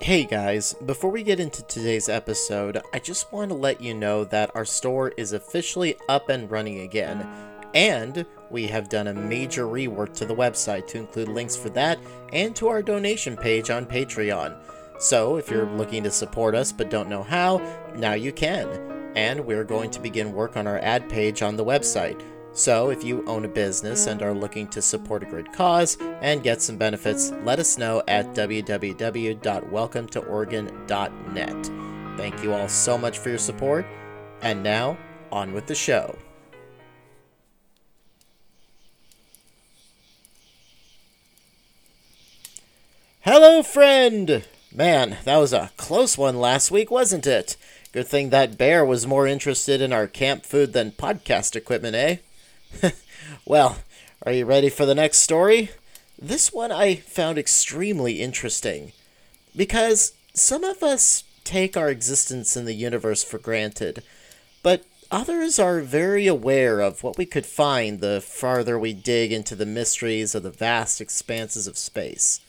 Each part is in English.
Hey guys, before we get into today's episode, I just want to let you know that our store is officially up and running again, and we have done a major rework to the website to include links for that and to our donation page on Patreon. So, if you're looking to support us but don't know how, now you can. And we're going to begin work on our ad page on the website. So, if you own a business and are looking to support a great cause and get some benefits, let us know at www.welcometooregon.net. Thank you all so much for your support, and now, on with the show. Hello, friend! Man, that was a close one last week, wasn't it? Good thing that bear was more interested in our camp food than podcast equipment, eh? well, are you ready for the next story? This one I found extremely interesting because some of us take our existence in the universe for granted, but others are very aware of what we could find the farther we dig into the mysteries of the vast expanses of space.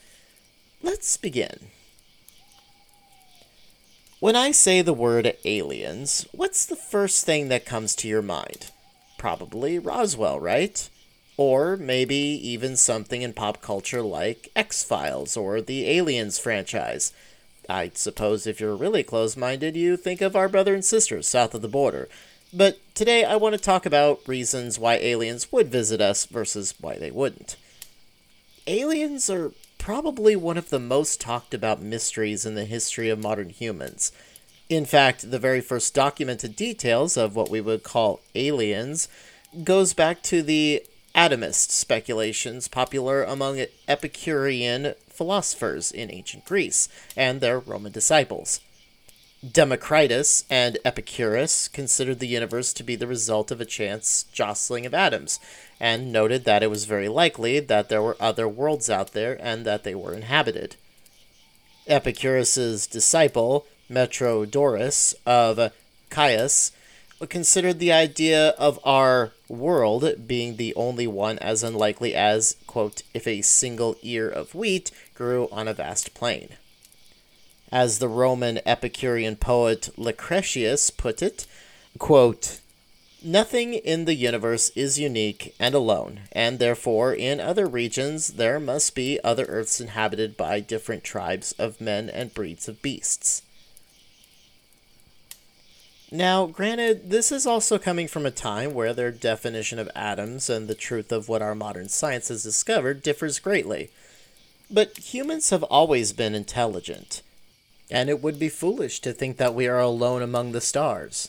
Let's begin. When I say the word aliens, what's the first thing that comes to your mind? Probably Roswell, right? Or maybe even something in pop culture like X Files or the Aliens franchise. I suppose if you're really close minded, you think of our brother and sisters south of the border. But today I want to talk about reasons why aliens would visit us versus why they wouldn't. Aliens are probably one of the most talked about mysteries in the history of modern humans. In fact, the very first documented details of what we would call aliens goes back to the atomist speculations popular among Epicurean philosophers in ancient Greece and their Roman disciples. Democritus and Epicurus considered the universe to be the result of a chance jostling of atoms, and noted that it was very likely that there were other worlds out there and that they were inhabited. Epicurus's disciple, Metrodorus of Chios, considered the idea of our world being the only one as unlikely as, quote, if a single ear of wheat grew on a vast plain. As the Roman Epicurean poet Lucretius put it, quote, Nothing in the universe is unique and alone, and therefore in other regions there must be other earths inhabited by different tribes of men and breeds of beasts. Now, granted, this is also coming from a time where their definition of atoms and the truth of what our modern science has discovered differs greatly. But humans have always been intelligent, and it would be foolish to think that we are alone among the stars.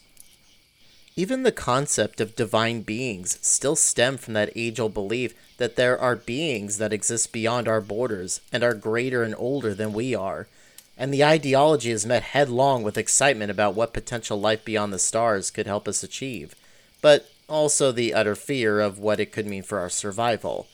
Even the concept of divine beings still stem from that age-old belief that there are beings that exist beyond our borders and are greater and older than we are, and the ideology is met headlong with excitement about what potential life beyond the stars could help us achieve, but also the utter fear of what it could mean for our survival.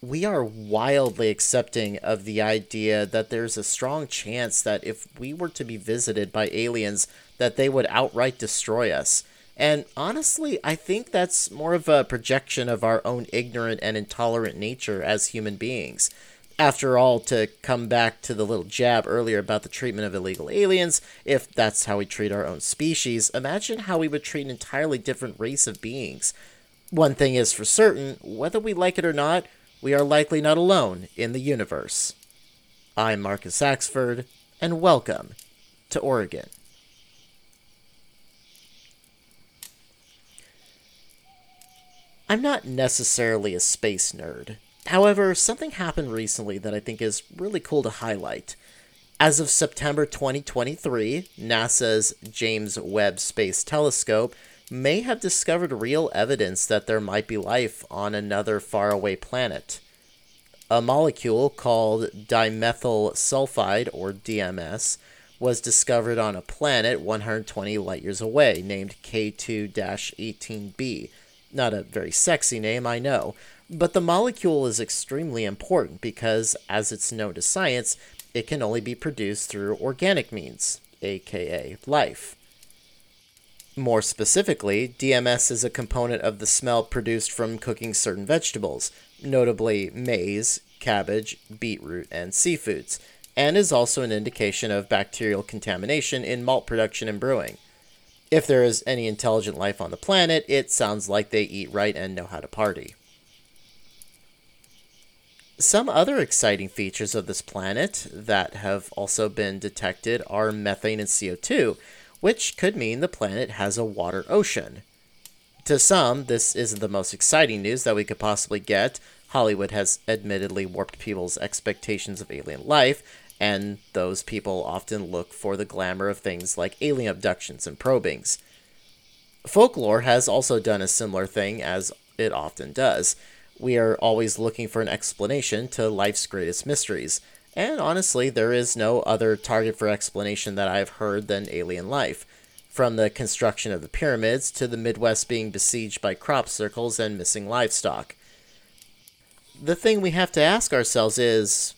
We are wildly accepting of the idea that there's a strong chance that if we were to be visited by aliens, that they would outright destroy us. And honestly, I think that's more of a projection of our own ignorant and intolerant nature as human beings after all, to come back to the little jab earlier about the treatment of illegal aliens, if that's how we treat our own species, imagine how we would treat an entirely different race of beings. One thing is for certain whether we like it or not, we are likely not alone in the universe. I'm Marcus Axford, and welcome to Oregon. I'm not necessarily a space nerd, However, something happened recently that I think is really cool to highlight. As of September 2023, NASA's James Webb Space Telescope may have discovered real evidence that there might be life on another faraway planet. A molecule called dimethyl sulfide, or DMS, was discovered on a planet 120 light years away named K2 18b. Not a very sexy name, I know, but the molecule is extremely important because, as it's known to science, it can only be produced through organic means, aka life. More specifically, DMS is a component of the smell produced from cooking certain vegetables, notably maize, cabbage, beetroot, and seafoods. and is also an indication of bacterial contamination in malt production and brewing. If there is any intelligent life on the planet, it sounds like they eat right and know how to party. Some other exciting features of this planet that have also been detected are methane and CO2, which could mean the planet has a water ocean. To some, this isn't the most exciting news that we could possibly get. Hollywood has admittedly warped people's expectations of alien life, and those people often look for the glamour of things like alien abductions and probings. Folklore has also done a similar thing, as it often does. We are always looking for an explanation to life's greatest mysteries, and honestly, there is no other target for explanation that I've heard than alien life. From the construction of the pyramids to the Midwest being besieged by crop circles and missing livestock. The thing we have to ask ourselves is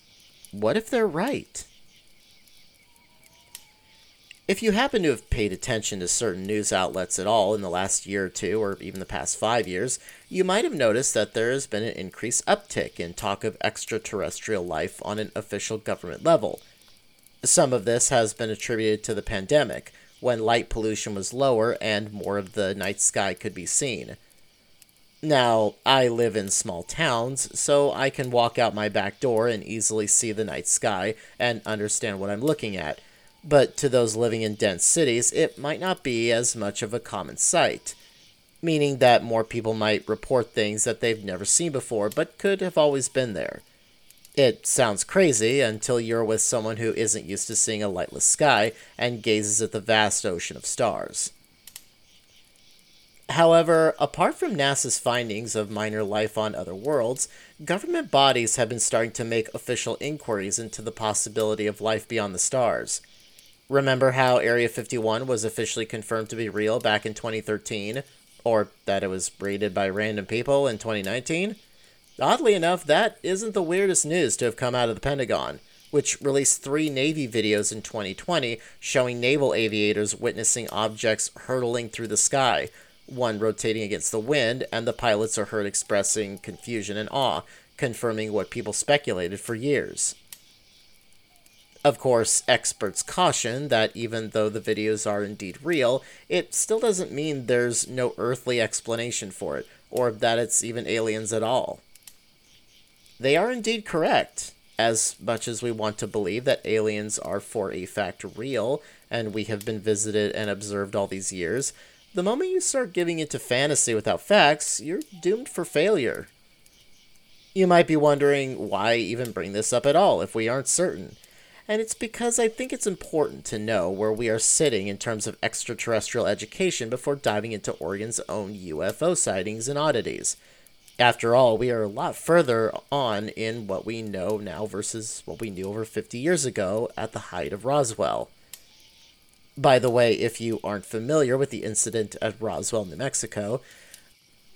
what if they're right? If you happen to have paid attention to certain news outlets at all in the last year or two, or even the past five years, you might have noticed that there has been an increased uptick in talk of extraterrestrial life on an official government level. Some of this has been attributed to the pandemic, when light pollution was lower and more of the night sky could be seen. Now, I live in small towns, so I can walk out my back door and easily see the night sky and understand what I'm looking at. But to those living in dense cities, it might not be as much of a common sight, meaning that more people might report things that they've never seen before but could have always been there. It sounds crazy until you're with someone who isn't used to seeing a lightless sky and gazes at the vast ocean of stars. However, apart from NASA's findings of minor life on other worlds, government bodies have been starting to make official inquiries into the possibility of life beyond the stars. Remember how Area 51 was officially confirmed to be real back in 2013, or that it was raided by random people in 2019? Oddly enough, that isn't the weirdest news to have come out of the Pentagon, which released three Navy videos in 2020 showing naval aviators witnessing objects hurtling through the sky, one rotating against the wind, and the pilots are heard expressing confusion and awe, confirming what people speculated for years. Of course, experts caution that even though the videos are indeed real, it still doesn't mean there's no earthly explanation for it, or that it's even aliens at all. They are indeed correct, as much as we want to believe that aliens are for a fact real, and we have been visited and observed all these years, the moment you start giving into fantasy without facts, you're doomed for failure. You might be wondering why even bring this up at all if we aren't certain. And it's because I think it's important to know where we are sitting in terms of extraterrestrial education before diving into Oregon's own UFO sightings and oddities. After all, we are a lot further on in what we know now versus what we knew over 50 years ago at the height of Roswell. By the way, if you aren't familiar with the incident at Roswell, New Mexico,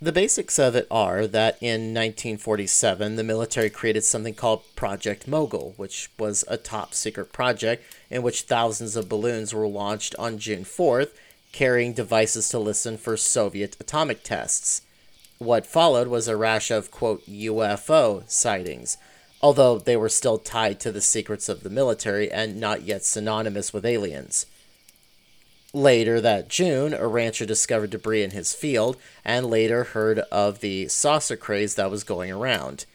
the basics of it are that in 1947, the military created something called Project Mogul, which was a top secret project in which thousands of balloons were launched on June 4th, carrying devices to listen for Soviet atomic tests. What followed was a rash of, quote, UFO sightings, although they were still tied to the secrets of the military and not yet synonymous with aliens. Later that June, a rancher discovered debris in his field and later heard of the saucer craze that was going around.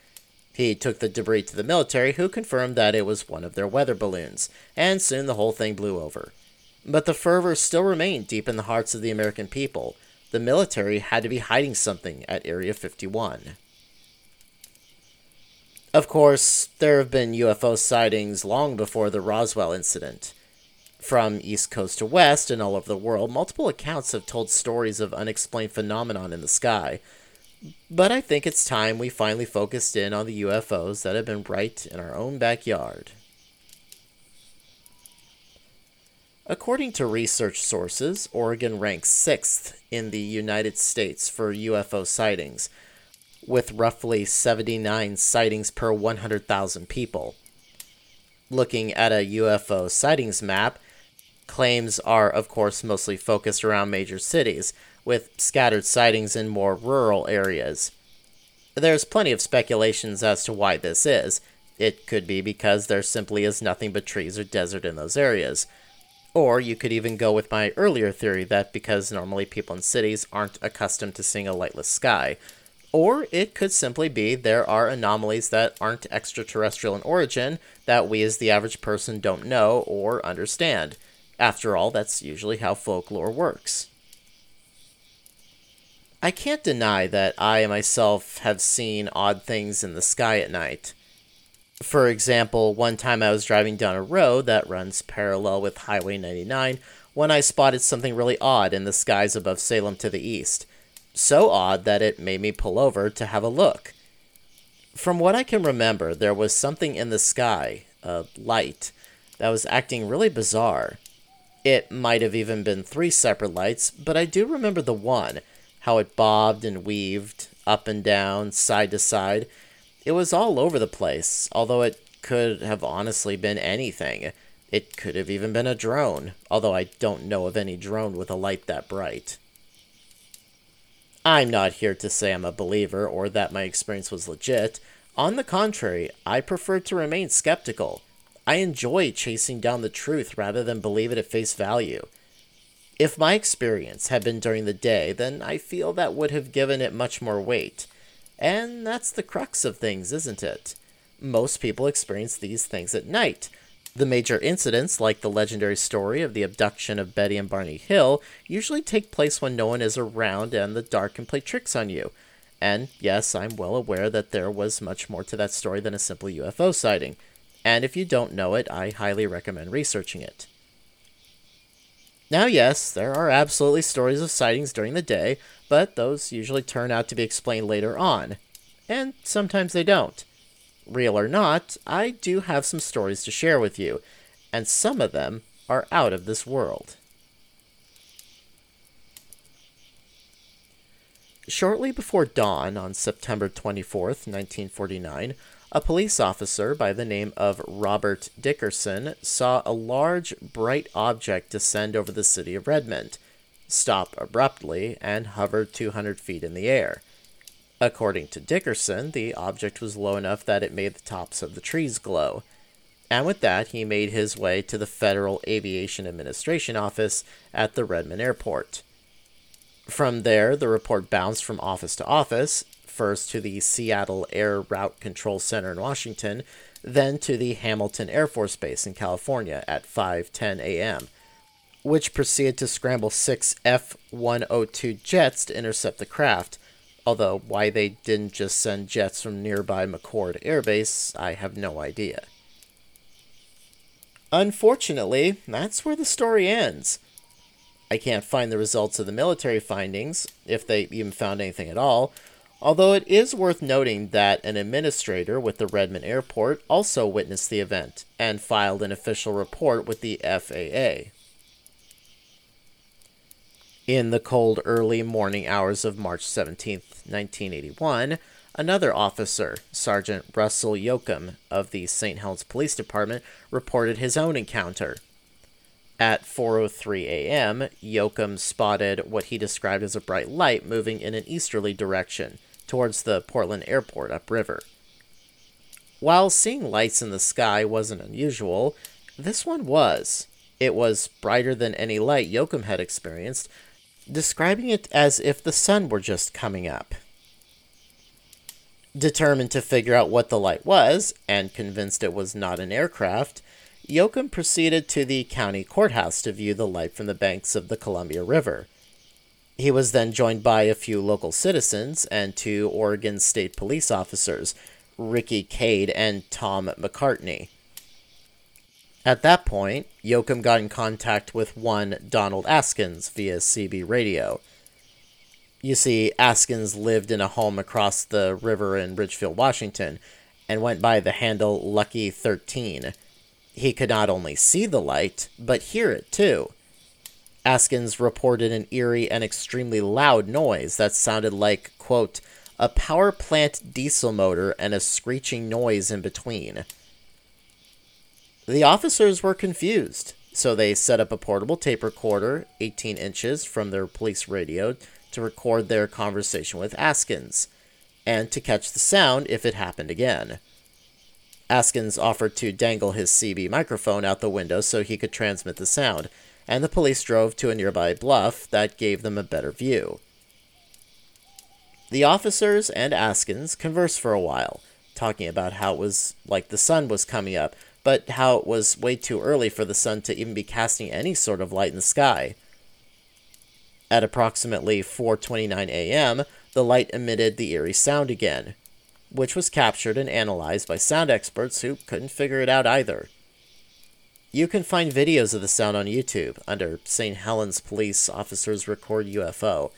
He took the debris to the military, who confirmed that it was one of their weather balloons, and soon the whole thing blew over. But the fervor still remained deep in the hearts of the American people. The military had to be hiding something at Area 51. Of course, there have been UFO sightings long before the Roswell incident. From East Coast to West and all over the world, multiple accounts have told stories of unexplained phenomenon in the sky. But I think it's time we finally focused in on the UFOs that have been right in our own backyard. According to research sources, Oregon ranks sixth in the United States for UFO sightings, with roughly 79 sightings per 100,000 people. Looking at a UFO sightings map, Claims are, of course, mostly focused around major cities, with scattered sightings in more rural areas. There's plenty of speculations as to why this is. It could be because there simply is nothing but trees or desert in those areas. Or you could even go with my earlier theory that because normally people in cities aren't accustomed to seeing a lightless sky. Or it could simply be there are anomalies that aren't extraterrestrial in origin that we as the average person don't know or understand. After all, that's usually how folklore works. I can't deny that I myself have seen odd things in the sky at night. For example, one time I was driving down a road that runs parallel with Highway 99 when I spotted something really odd in the skies above Salem to the east. So odd that it made me pull over to have a look. From what I can remember, there was something in the sky, a light, that was acting really bizarre. It might have even been three separate lights, but I do remember the one, how it bobbed and weaved, up and down, side to side, it was all over the place, although it could have honestly been anything. It could have even been a drone, although I don't know of any drone with a light that bright. I'm not here to say I'm a believer or that my experience was legit. On the contrary, I prefer to remain skeptical. I enjoy chasing down the truth rather than believe it at face value. If my experience had been during the day, then I feel that would have given it much more weight. And that's the crux of things, isn't it? Most people experience these things at night. The major incidents, like the legendary story of the abduction of Betty and Barney Hill, usually take place when no one is around and the dark can play tricks on you. And yes, I'm well aware that there was much more to that story than a simple UFO sighting. And if you don't know it, I highly recommend researching it. Now, yes, there are absolutely stories of sightings during the day, but those usually turn out to be explained later on. And sometimes they don't. Real or not, I do have some stories to share with you, and some of them are out of this world. Shortly before dawn on September 24th, 1949, a police officer by the name of Robert Dickerson saw a large, bright object descend over the city of Redmond, stop abruptly, and hover 200 feet in the air. According to Dickerson, the object was low enough that it made the tops of the trees glow. And with that, he made his way to the Federal Aviation Administration office at the Redmond Airport. From there, the report bounced from office to office, first to the Seattle Air Route Control Center in Washington, then to the Hamilton Air Force Base in California at 5:10 a.m., which proceeded to scramble six F-102 jets to intercept the craft. Although why they didn't just send jets from nearby McChord Air Base, I have no idea. Unfortunately, that's where the story ends. I can't find the results of the military findings, if they even found anything at all, Although it is worth noting that an administrator with the Redmond Airport also witnessed the event and filed an official report with the FAA. In the cold early morning hours of March 17, 1981, another officer, Sergeant Russell Yoakum of the St. Helens Police Department, reported his own encounter. At 4:03 a.m., Yoakum spotted what he described as a bright light moving in an easterly direction towards the Portland airport upriver. While seeing lights in the sky wasn't unusual, this one was. It was brighter than any light Yoakum had experienced, describing it as if the sun were just coming up. Determined to figure out what the light was, and convinced it was not an aircraft, Yoakum proceeded to the county courthouse to view the light from the banks of the Columbia River. He was then joined by a few local citizens and two Oregon State police officers, Ricky Cade and Tom McCartney. At that point, Yoakum got in contact with one Donald Askins via CB radio. You see, Askins lived in a home across the river in Ridgefield, Washington, and went by the handle Lucky 13. He could not only see the light, but hear it too. Askins reported an eerie and extremely loud noise that sounded like, quote, a power plant diesel motor and a screeching noise in between. The officers were confused, so they set up a portable tape recorder, 18 inches from their police radio, to record their conversation with Askins, and to catch the sound if it happened again. Askins offered to dangle his CB microphone out the window so he could transmit the sound, and the police drove to a nearby bluff that gave them a better view. The officers and Askins conversed for a while, talking about how it was like the sun was coming up, but how it was way too early for the sun to even be casting any sort of light in the sky. At approximately 4:29 a.m., the light emitted the eerie sound again, which was captured and analyzed by sound experts who couldn't figure it out either. You can find videos of the sound on YouTube under St. Helens Police Officers Record UFO.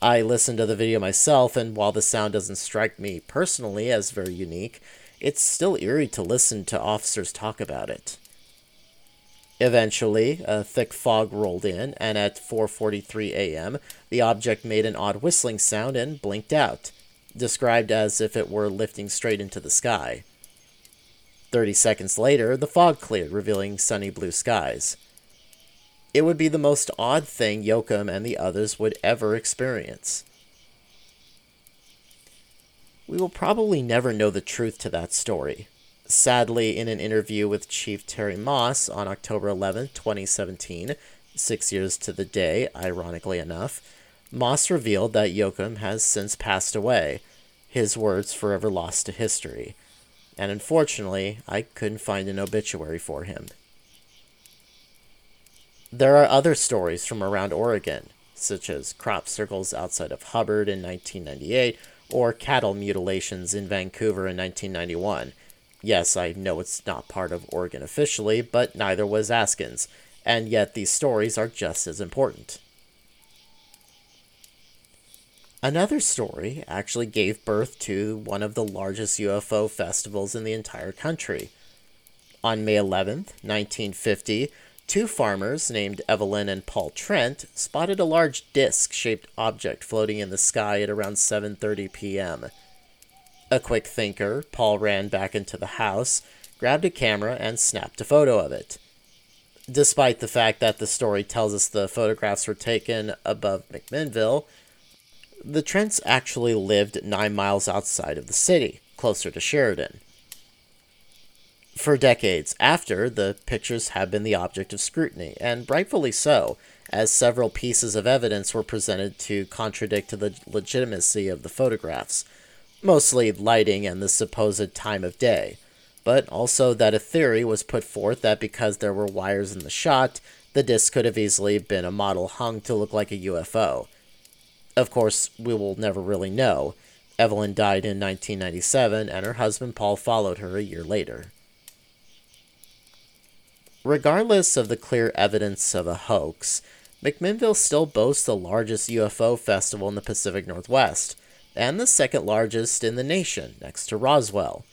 I listened to the video myself, and while the sound doesn't strike me personally as very unique, it's still eerie to listen to officers talk about it. Eventually, a thick fog rolled in, and at 4:43 a.m., the object made an odd whistling sound and blinked out, described as if it were lifting straight into the sky. 30 seconds later, the fog cleared, revealing sunny blue skies. It would be the most odd thing Yoakum and the others would ever experience. We will probably never know the truth to that story, Sadly, in an interview with Chief Terry Moss on October 11, 2017, six years to the day, ironically enough, Moss revealed that Yoakum has since passed away, his words forever lost to history. And unfortunately, I couldn't find an obituary for him. There are other stories from around Oregon, such as crop circles outside of Hubbard in 1998 or cattle mutilations in Vancouver in 1991 Yes, I know it's not part of Oregon officially, but neither was Askins, and yet these stories are just as important. Another story actually gave birth to one of the largest UFO festivals in the entire country. On May 11th, 1950, two farmers named Evelyn and Paul Trent spotted a large disc-shaped object floating in the sky at around 7:30 p.m. A quick thinker, Paul ran back into the house, grabbed a camera, and snapped a photo of it. Despite the fact that the story tells us the photographs were taken above McMinnville, the Trents actually lived nine miles outside of the city, closer to Sheridan. For decades after, the pictures have been the object of scrutiny, and rightfully so, as several pieces of evidence were presented to contradict the legitimacy of the photographs mostly lighting and the supposed time of day, but also that a theory was put forth that because there were wires in the shot, the disc could have easily been a model hung to look like a UFO. Of course, we will never really know. Evelyn died in 1997, and her husband Paul followed her a year later. Regardless of the clear evidence of a hoax, McMinnville still boasts the largest UFO festival in the Pacific Northwest, and the second largest in the nation, next to Roswell.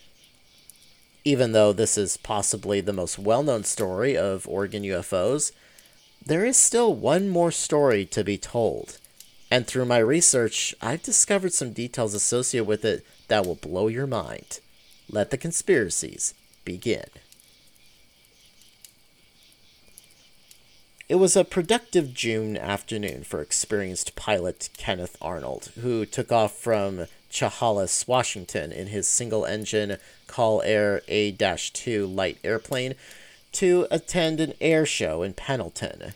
Even though this is possibly the most well known story of Oregon UFOs, there is still one more story to be told. And through my research, I've discovered some details associated with it that will blow your mind. Let the conspiracies begin. It was a productive June afternoon for experienced pilot Kenneth Arnold, who took off from Chehalis, Washington in his single engine Call Air A 2 light airplane to attend an air show in Pendleton.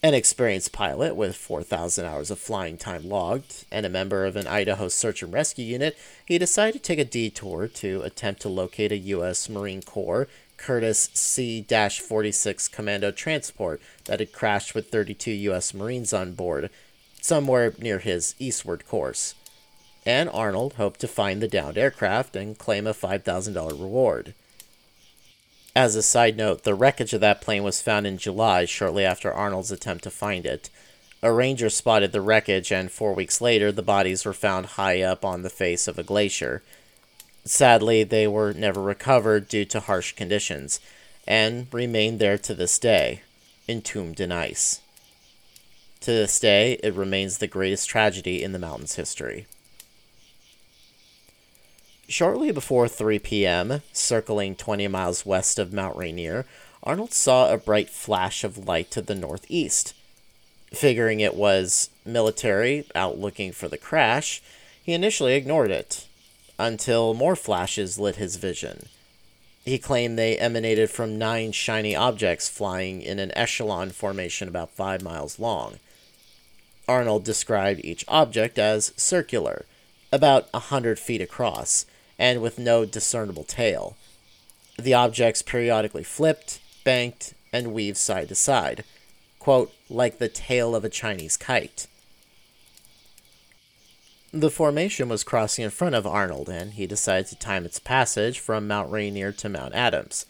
An experienced pilot with 4,000 hours of flying time logged and a member of an Idaho search and rescue unit, he decided to take a detour to attempt to locate a U.S. Marine Corps Curtiss C 46 commando transport that had crashed with 32 U.S. Marines on board, somewhere near his eastward course. And Arnold hoped to find the downed aircraft and claim a $5,000 reward. As a side note, the wreckage of that plane was found in July, shortly after Arnold's attempt to find it. A ranger spotted the wreckage, and four weeks later, the bodies were found high up on the face of a glacier. Sadly, they were never recovered due to harsh conditions, and remain there to this day, entombed in ice. To this day, it remains the greatest tragedy in the mountain's history. Shortly before 3 p.m., circling 20 miles west of Mount Rainier, Arnold saw a bright flash of light to the northeast. Figuring it was military out looking for the crash, he initially ignored it, until more flashes lit his vision. He claimed they emanated from nine shiny objects flying in an echelon formation about five miles long. Arnold described each object as circular, about a hundred feet across, and with no discernible tail. The objects periodically flipped, banked, and weaved side to side, quote, like the tail of a Chinese kite. The formation was crossing in front of Arnold, and he decided to time its passage from Mount Rainier to Mount Adams.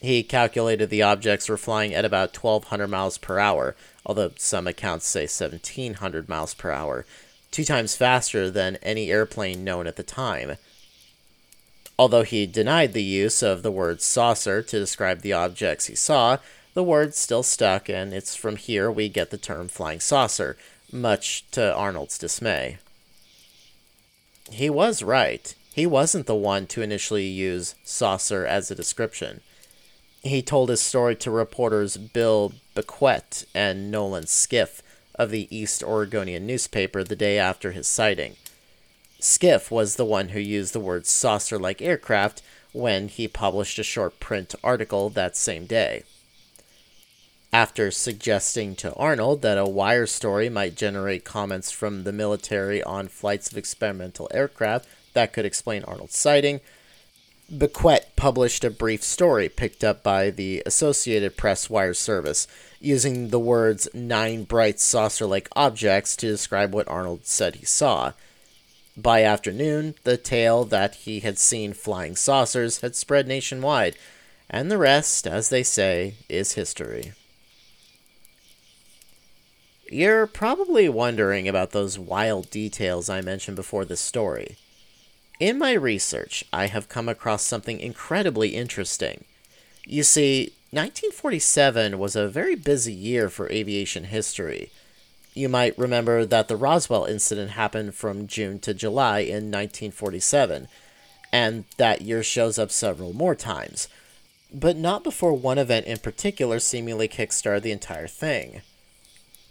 He calculated the objects were flying at about 1200 miles per hour, although some accounts say 1700 miles per hour, two times faster than any airplane known at the time. Although he denied the use of the word saucer to describe the objects he saw, the word still stuck, and it's from here we get the term flying saucer, much to Arnold's dismay. He was right. He wasn't the one to initially use saucer as a description. He told his story to reporters Bill Bequette and Nolan Skiff of the East Oregonian newspaper the day after his sighting. Skiff was the one who used the word saucer like aircraft when he published a short print article that same day. After suggesting to Arnold that a wire story might generate comments from the military on flights of experimental aircraft that could explain Arnold's sighting, Bequette published a brief story picked up by the Associated Press wire service, using the words nine bright saucer like objects to describe what Arnold said he saw. By afternoon, the tale that he had seen flying saucers had spread nationwide, and the rest, as they say, is history. You're probably wondering about those wild details I mentioned before this story. In my research, I have come across something incredibly interesting. You see, 1947 was a very busy year for aviation history. You might remember that the Roswell incident happened from June to July in 1947, and that year shows up several more times, but not before one event in particular seemingly kickstarted the entire thing.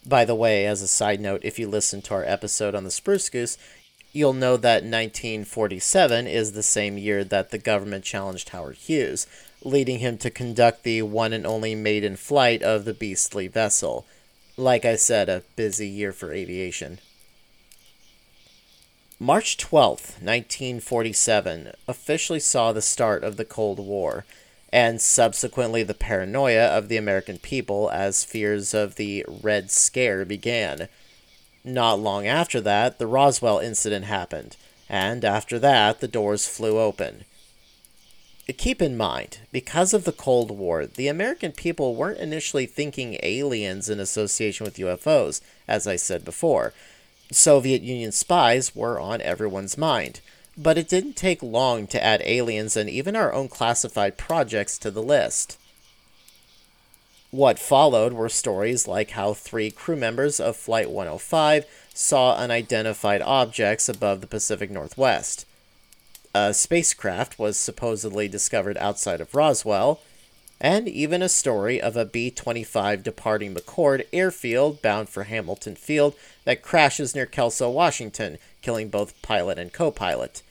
By the way, as a side note, if you listen to our episode on the Spruce Goose, you'll know that 1947 is the same year that the government challenged Howard Hughes, leading him to conduct the one and only maiden flight of the beastly vessel. Like I said, a busy year for aviation. March 12, 1947, officially saw the start of the Cold War and subsequently the paranoia of the American people as fears of the Red Scare began. Not long after that, the Roswell incident happened, and after that, the doors flew open. Keep in mind, because of the Cold War, the American people weren't initially thinking aliens in association with UFOs, as I said before. Soviet Union spies were on everyone's mind but it didn't take long to add aliens and even our own classified projects to the list. What followed were stories like how three crew members of Flight 105 saw unidentified objects above the Pacific Northwest. A spacecraft was supposedly discovered outside of Roswell, and even a story of a B 25 departing McChord airfield bound for Hamilton Field that crashes near Kelso, Washington, killing both pilot and co pilot.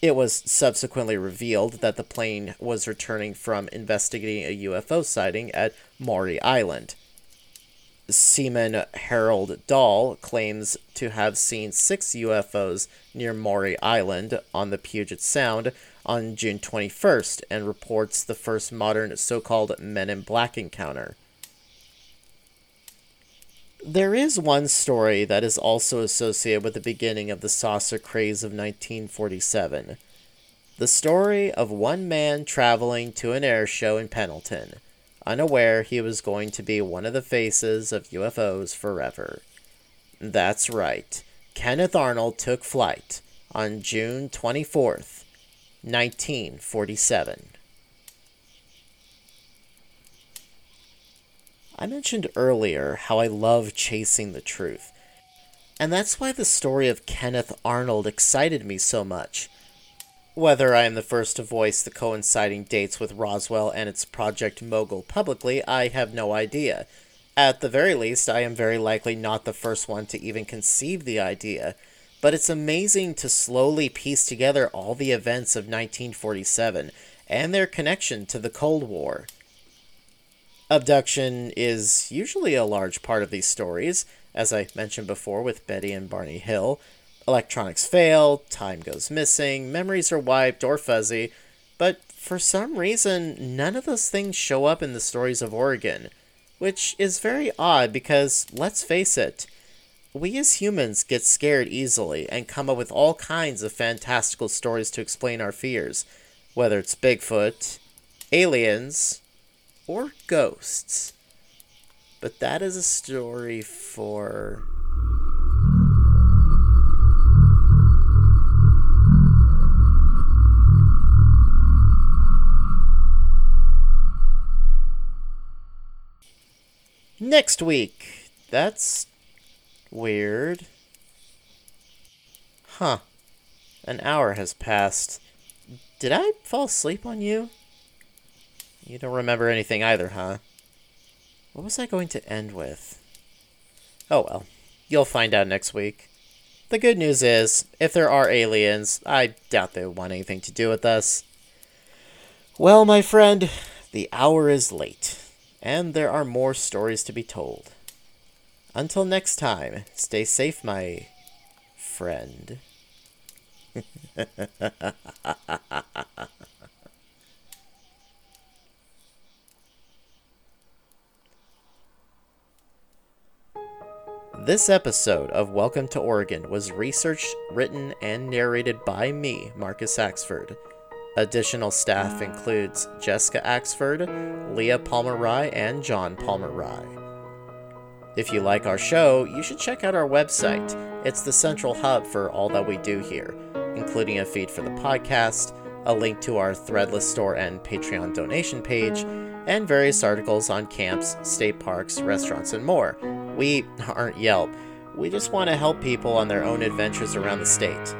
It was subsequently revealed that the plane was returning from investigating a UFO sighting at Maury Island. Seaman Harold Dahl claims to have seen six UFOs near Maury Island on the Puget Sound on June 21st and reports the first modern so called Men in Black encounter. There is one story that is also associated with the beginning of the saucer craze of 1947. The story of one man traveling to an air show in Pendleton, unaware he was going to be one of the faces of UFOs forever. That's right. Kenneth Arnold took flight on June 24th, 1947. I mentioned earlier how I love chasing the truth. And that's why the story of Kenneth Arnold excited me so much. Whether I am the first to voice the coinciding dates with Roswell and its Project Mogul publicly, I have no idea. At the very least, I am very likely not the first one to even conceive the idea. but it's amazing to slowly piece together all the events of 1947 and their connection to the Cold War. Abduction is usually a large part of these stories, as I mentioned before with Betty and Barney Hill. Electronics fail, time goes missing, memories are wiped or fuzzy, but for some reason, none of those things show up in the stories of Oregon, which is very odd because, let's face it, we as humans get scared easily and come up with all kinds of fantastical stories to explain our fears, whether it's Bigfoot, aliens, or ghosts. But that is a story for. Next week. That's weird. Huh. An hour has passed. Did I fall asleep on you? You don't remember anything either, huh? What was I going to end with? Oh well, you'll find out next week. The good news is, if there are aliens, I doubt they want anything to do with us. Well, my friend, the hour is late, and there are more stories to be told. Until next time, stay safe, my friend. This episode of Welcome to Oregon was researched, written, and narrated by me, Marcus Axford. Additional staff ah. includes Jessica Axford, Leah Palmer Rye, and John Palmer Rye. If you like our show, you should check out our website. It's the central hub for all that we do here, including a feed for the podcast, a link to our Threadless store and Patreon donation page, and various articles on camps, state parks, restaurants, and more. We aren't Yelp. We just want to help people on their own adventures around the state.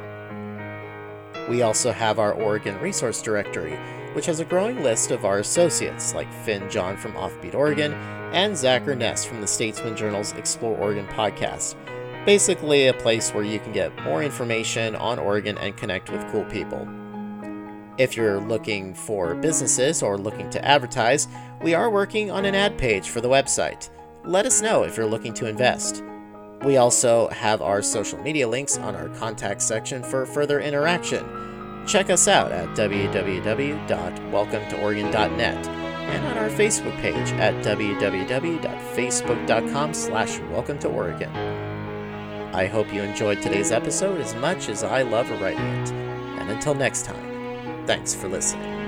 We also have our Oregon Resource Directory, which has a growing list of our associates like Finn John from Offbeat Oregon and Zach Urness from the Statesman Journal's Explore Oregon podcast. Basically, a place where you can get more information on Oregon and connect with cool people. If you're looking for businesses or looking to advertise, we are working on an ad page for the website. Let us know if you're looking to invest. We also have our social media links on our contact section for further interaction. Check us out at www.welcometooregon.net and on our Facebook page at www.facebook.com slash welcome to Oregon. I hope you enjoyed today's episode as much as I love writing it. And until next time, Thanks for listening.